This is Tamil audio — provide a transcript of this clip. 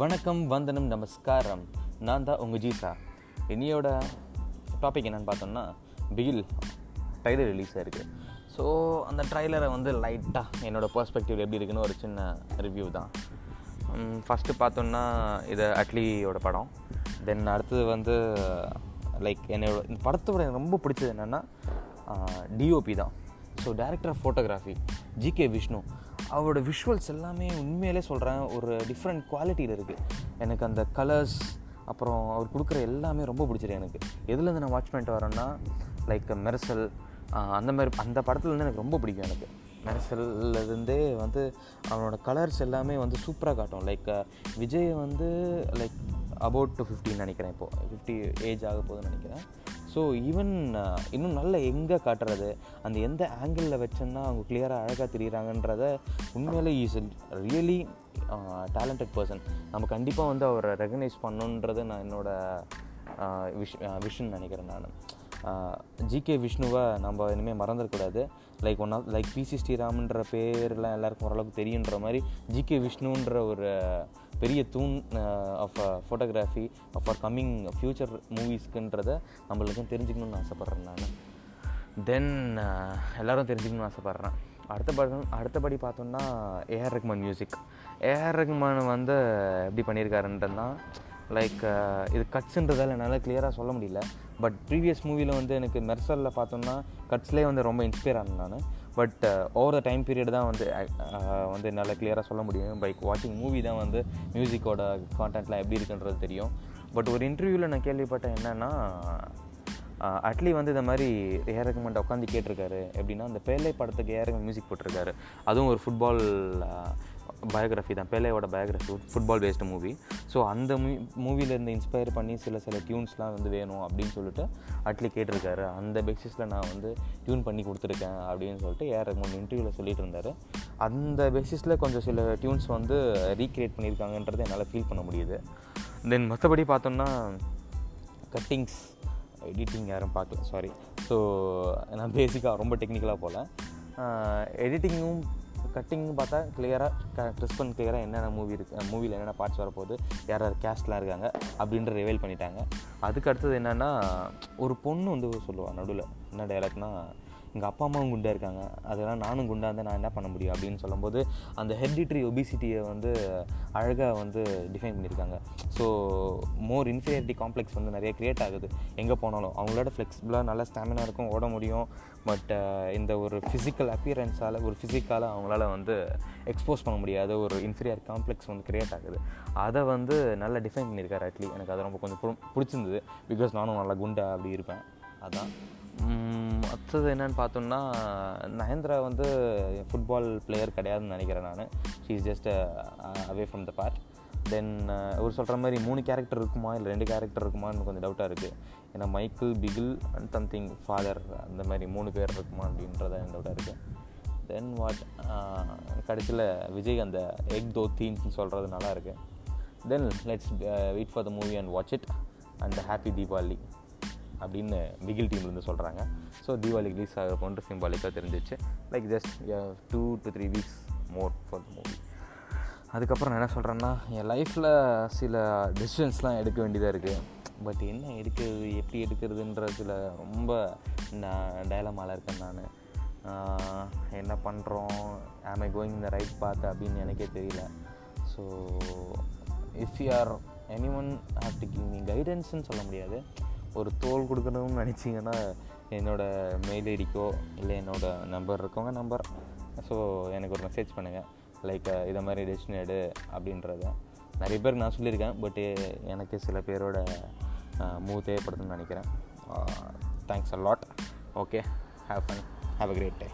வணக்கம் வந்தனம் நமஸ்காரம். நான் தான் உங்கள் ஜீசா. இனியோட டாபிக் என்னென்னு பார்த்தோம்னா பிகில் ட்ரைலர் ரிலீஸ் ஆயிருக்கு. ஸோ அந்த ட்ரைலரை வந்து லைட்டாக என்னோடய பர்ஸ்பெக்டிவ் எப்படி இருக்குன்னு ஒரு சின்ன ரிவ்யூ தான். ஃபஸ்ட்டு பார்த்தோன்னா இது அட்லியோட படம். தென் அடுத்தது வந்து லைக் என்னோட இந்த படத்தோட எனக்கு ரொம்ப பிடிச்சது என்னென்னா டிஓபி தான். So director of photography GK Vishnu அவரோட விஷுவல்ஸ் எல்லாமே உண்மையிலே சொல்கிறேன் ஒரு டிஃப்ரெண்ட் குவாலிட்டியில் இருக்குது எனக்கு அந்த கலர்ஸ் அப்புறம் அவர் கொடுக்குற எல்லாமே ரொம்ப பிடிச்சிருக்கு எனக்கு. எதுலேருந்து நான் வாட்ச் பண்ணிட்டு வரேன்னா லைக் மெர்சல் அந்த மாதிரி அந்த படத்துலேருந்து எனக்கு ரொம்ப பிடிக்கும் எனக்கு. மெர்சல்லேருந்தே வந்து அவனோட கலர்ஸ் எல்லாமே வந்து சூப்பராக காட்டும். லைக் விஜய் வந்து லைக் அபவுட் டு ஃபிஃப்டின்னு நினைக்கிறேன் இப்போது ஃபிஃப்டி ஏஜ் ஆக போகுதுன்னு நினைக்கிறேன். ஸோ ஈவன் uh, இன்னும் நல்ல எங்கே காட்டுறது? அந்த எந்த ஆங்கிளில் வச்சோன்னா அவங்க கிளியராக அழகாக தெரியுறாங்கன்றத உண்மையிலே இஸ் ரியலி டேலண்டட் பர்சன் நம்ம கண்டிப்பாக வந்து அவரை ரெகனைஸ் பண்ணணுன்றது நான் என்னோடய விஷ் விஷன் நினைக்கிறேன் நான். ஜிகே விஷ்ணுவை நம்ம இனிமேல் மறந்துடக்கூடாது. Like one of like PC ஸ்ரீராம்ன்ற பேர்லாம் எல்லாருக்கும் ஓரளவுக்கு தெரியுன்ற மாதிரி ஜிகே விஷ்ணுன்ற ஒரு பெரிய தூண் of photography of are coming future மூவிஸ்க்குன்றதை நம்மளுக்கும் தெரிஞ்சுக்கணும்னு ஆசைப்பட்றேன் நான். தென் எல்லோரும் தெரிஞ்சுக்கணும்னு ஆசைப்பட்றேன். அடுத்த படம் அடுத்தபடி பார்த்தோம்னா AR Rahman music AR Rahman வந்து எப்படி பண்ணியிருக்காருன்றதுனா லைக் uh, இது கட்ஸுன்றதால என்னால் கிளியராக சொல்ல முடியல. பட் ப்ரீவியஸ் மூவியில் வந்து எனக்கு மெர்சலில் பார்த்தோம்னா கட்ஸ்லேயே வந்து ரொம்ப இன்ஸ்பயர் ஆனேன் நான். But over the time period தான் வந்து uh, uh, வந்து என்னால் கிளியராக சொல்ல முடியும். பைக் வாட்சிங் மூவி தான் வந்து மியூசிக்கோட கான்டென்ட்லாம் எப்படி இருக்குன்றது தெரியும். பட் ஒரு இன்டர்வியூவில் நான் கேள்விப்பட்டேன் என்னென்னா அட்லி வந்து இந்த மாதிரி ஏஆர் ரஹ்மான் உட்காந்து கேட்டிருக்காரு. எப்படின்னா அந்த பேலை படத்துக்கு ஏஆர் மியூசிக் போட்டிருக்காரு. அதுவும் ஒரு ஃபுட்பால் பயோகிராஃபி தான் பேலையோட biography football based movie so அந்த மூ மூவிலேருந்து இன்ஸ்பயர் பண்ணி சில சில டியூன்ஸ்லாம் வந்து வேணும் அப்படின்னு சொல்லிட்டு அட்லி கேட்டிருக்காரு. அந்த பேசிஸில் நான் வந்து டியூன் பண்ணி கொடுத்துருக்கேன் அப்படின்னு சொல்லிட்டு ஏஆர் ரஹ்மான் இன்டர்வியூவில் சொல்லிட்டு இருந்தார். அந்த பேசிஸில் கொஞ்சம் சில டியூன்ஸ் வந்து ரீக்ரியேட் பண்ணியிருக்காங்கன்றதை என்னால் ஃபீல் பண்ண முடியுது. தென் மற்றபடி பார்த்தோம்னா கட்டிங்ஸ் எடிட்டிங் யாரும் பார்க்கல சாரி ஸோ நான் பேசிக்காக ரொம்ப டெக்னிக்கலாக போகல. எடிட்டிங்கும் கட்டிங்னு பார்த்தா கிளியராக கிறிஸ்பன் கிளியராக என்னென்ன மூவி இருக்குது மூவியில் என்னென்ன பார்ட்ஸ் வரப்போகுது யார் யார் கேஸ்ட்லாம் இருக்காங்க அப்படின்ற ரிவைல் பண்ணிட்டாங்க. அதுக்கு அடுத்தது என்னென்னா ஒரு பொண்ணு வந்து சொல்லுவாள் நடுவில் என்ன டைலாக்னால் எங்கள் அப்பா அம்மாவும் குண்டாக இருக்காங்க. அதெல்லாம் நானும் குண்டாக இருந்தால் நான் என்ன பண்ண முடியும் அப்படின்னு சொல்லும்போது அந்த ஹெரிடிட்ரி ஒபிசிட்டியை வந்து அழகாக வந்து டிஃபைன் பண்ணியிருக்காங்க ஸோ மோர் இன்ஃபீரியாரிட்டி காம்ப்ளெக்ஸ் வந்து நிறைய க்ரியேட் ஆகுது. எங்கே போனாலும் அவங்களோட ஃப்ளெக்சிபிளாக நல்ல ஸ்டாமினா இருக்கும் ஓட முடியும். பட் இந்த ஒரு ஃபிசிக்கல் அப்பியரன்ஸால் ஒரு ஃபிசிக்கால் அவங்களால வந்து எக்ஸ்போஸ் பண்ண முடியாத. ஒரு இன்ஃபீரியர் காம்ப்ளெக்ஸ் வந்து க்ரியேட் ஆகுது. அதை வந்து நல்லா டிஃபைன் பண்ணியிருக்காரு அட்லி எனக்கு அது ரொம்ப கொஞ்சம் பிடிச்சிருந்தது. பிகாஸ் நானும் நல்லா குண்டா அப்படி இருப்பேன். அதான். அடுத்தது என்னென்னு பார்த்தோம்னா நயன்த்ரா வந்து ஃபுட்பால் பிளேயர் கிடையாதுன்னு நினைக்கிறேன் நான். She is just away from the part then ஒரு சொல்கிற மாதிரி மூணு கேரக்டர் இருக்குமா? இல்லை ரெண்டு கேரக்டர் இருக்குமான்னு கொஞ்சம் டவுட்டாக இருக்குது ஏன்னா Michael Bigil and something father அந்த மாதிரி மூணு பேர் இருக்குமா அப்படின்றத டவுட்டாக இருக்குது தென் வாட் uh, கடைசியில் விஜய் அந்த எக் தோ தீம்ஸ்னு சொல்கிறது நல்லா இருக்குது then let's wait for the movie and watch it and happy Deepavali அப்படின்னு பிகில் டீம்லேருந்து சொல்கிறாங்க ஸோ தீபாவளி ரிலீஸ் ஆகிற போன்ற சிம்பாலிக்காக தெரிஞ்சிச்சு. Like just two to three weeks more for the movie அதுக்கப்புறம் நான் என்ன சொல்கிறேன்னா என் லைஃப்பில் சில டெசிஷன்ஸ்லாம் எடுக்க வேண்டியதாக இருக்குது பட் என்ன எடுக்கிறது எப்படி எடுக்கிறதுன்ற சில ரொம்ப நான் டயலமாவில் இருக்கேன் நான். என்ன பண்ணுறோம் ஆம் ஐ கோயிங் இந்த ரைட் பார்த்து அப்படின்னு எனக்கே தெரியல. So if you are any one have to give me கைடன்ஸ்னு சொல்ல முடியாது. ஒரு தோல் கொடுக்கணும்னு நினச்சிங்கன்னா என்னோடய மெயில் ஐடிக்கோ இல்லை என்னோடய நம்பர் இருக்கவங்க நம்பர் ஸோ எனக்கு ஒரு மெசேஜ் பண்ணுங்கள் லைக் இதை மாதிரி டெசிஷன் எடு அப்படின்றத. நிறைய பேருக்கு நான் சொல்லியிருக்கேன். பட்டு எனக்கு சில பேரோட மூவ் தேவைப்படுதுன்னு நினைக்கிறேன். Thanks a lot okay have fun have a great day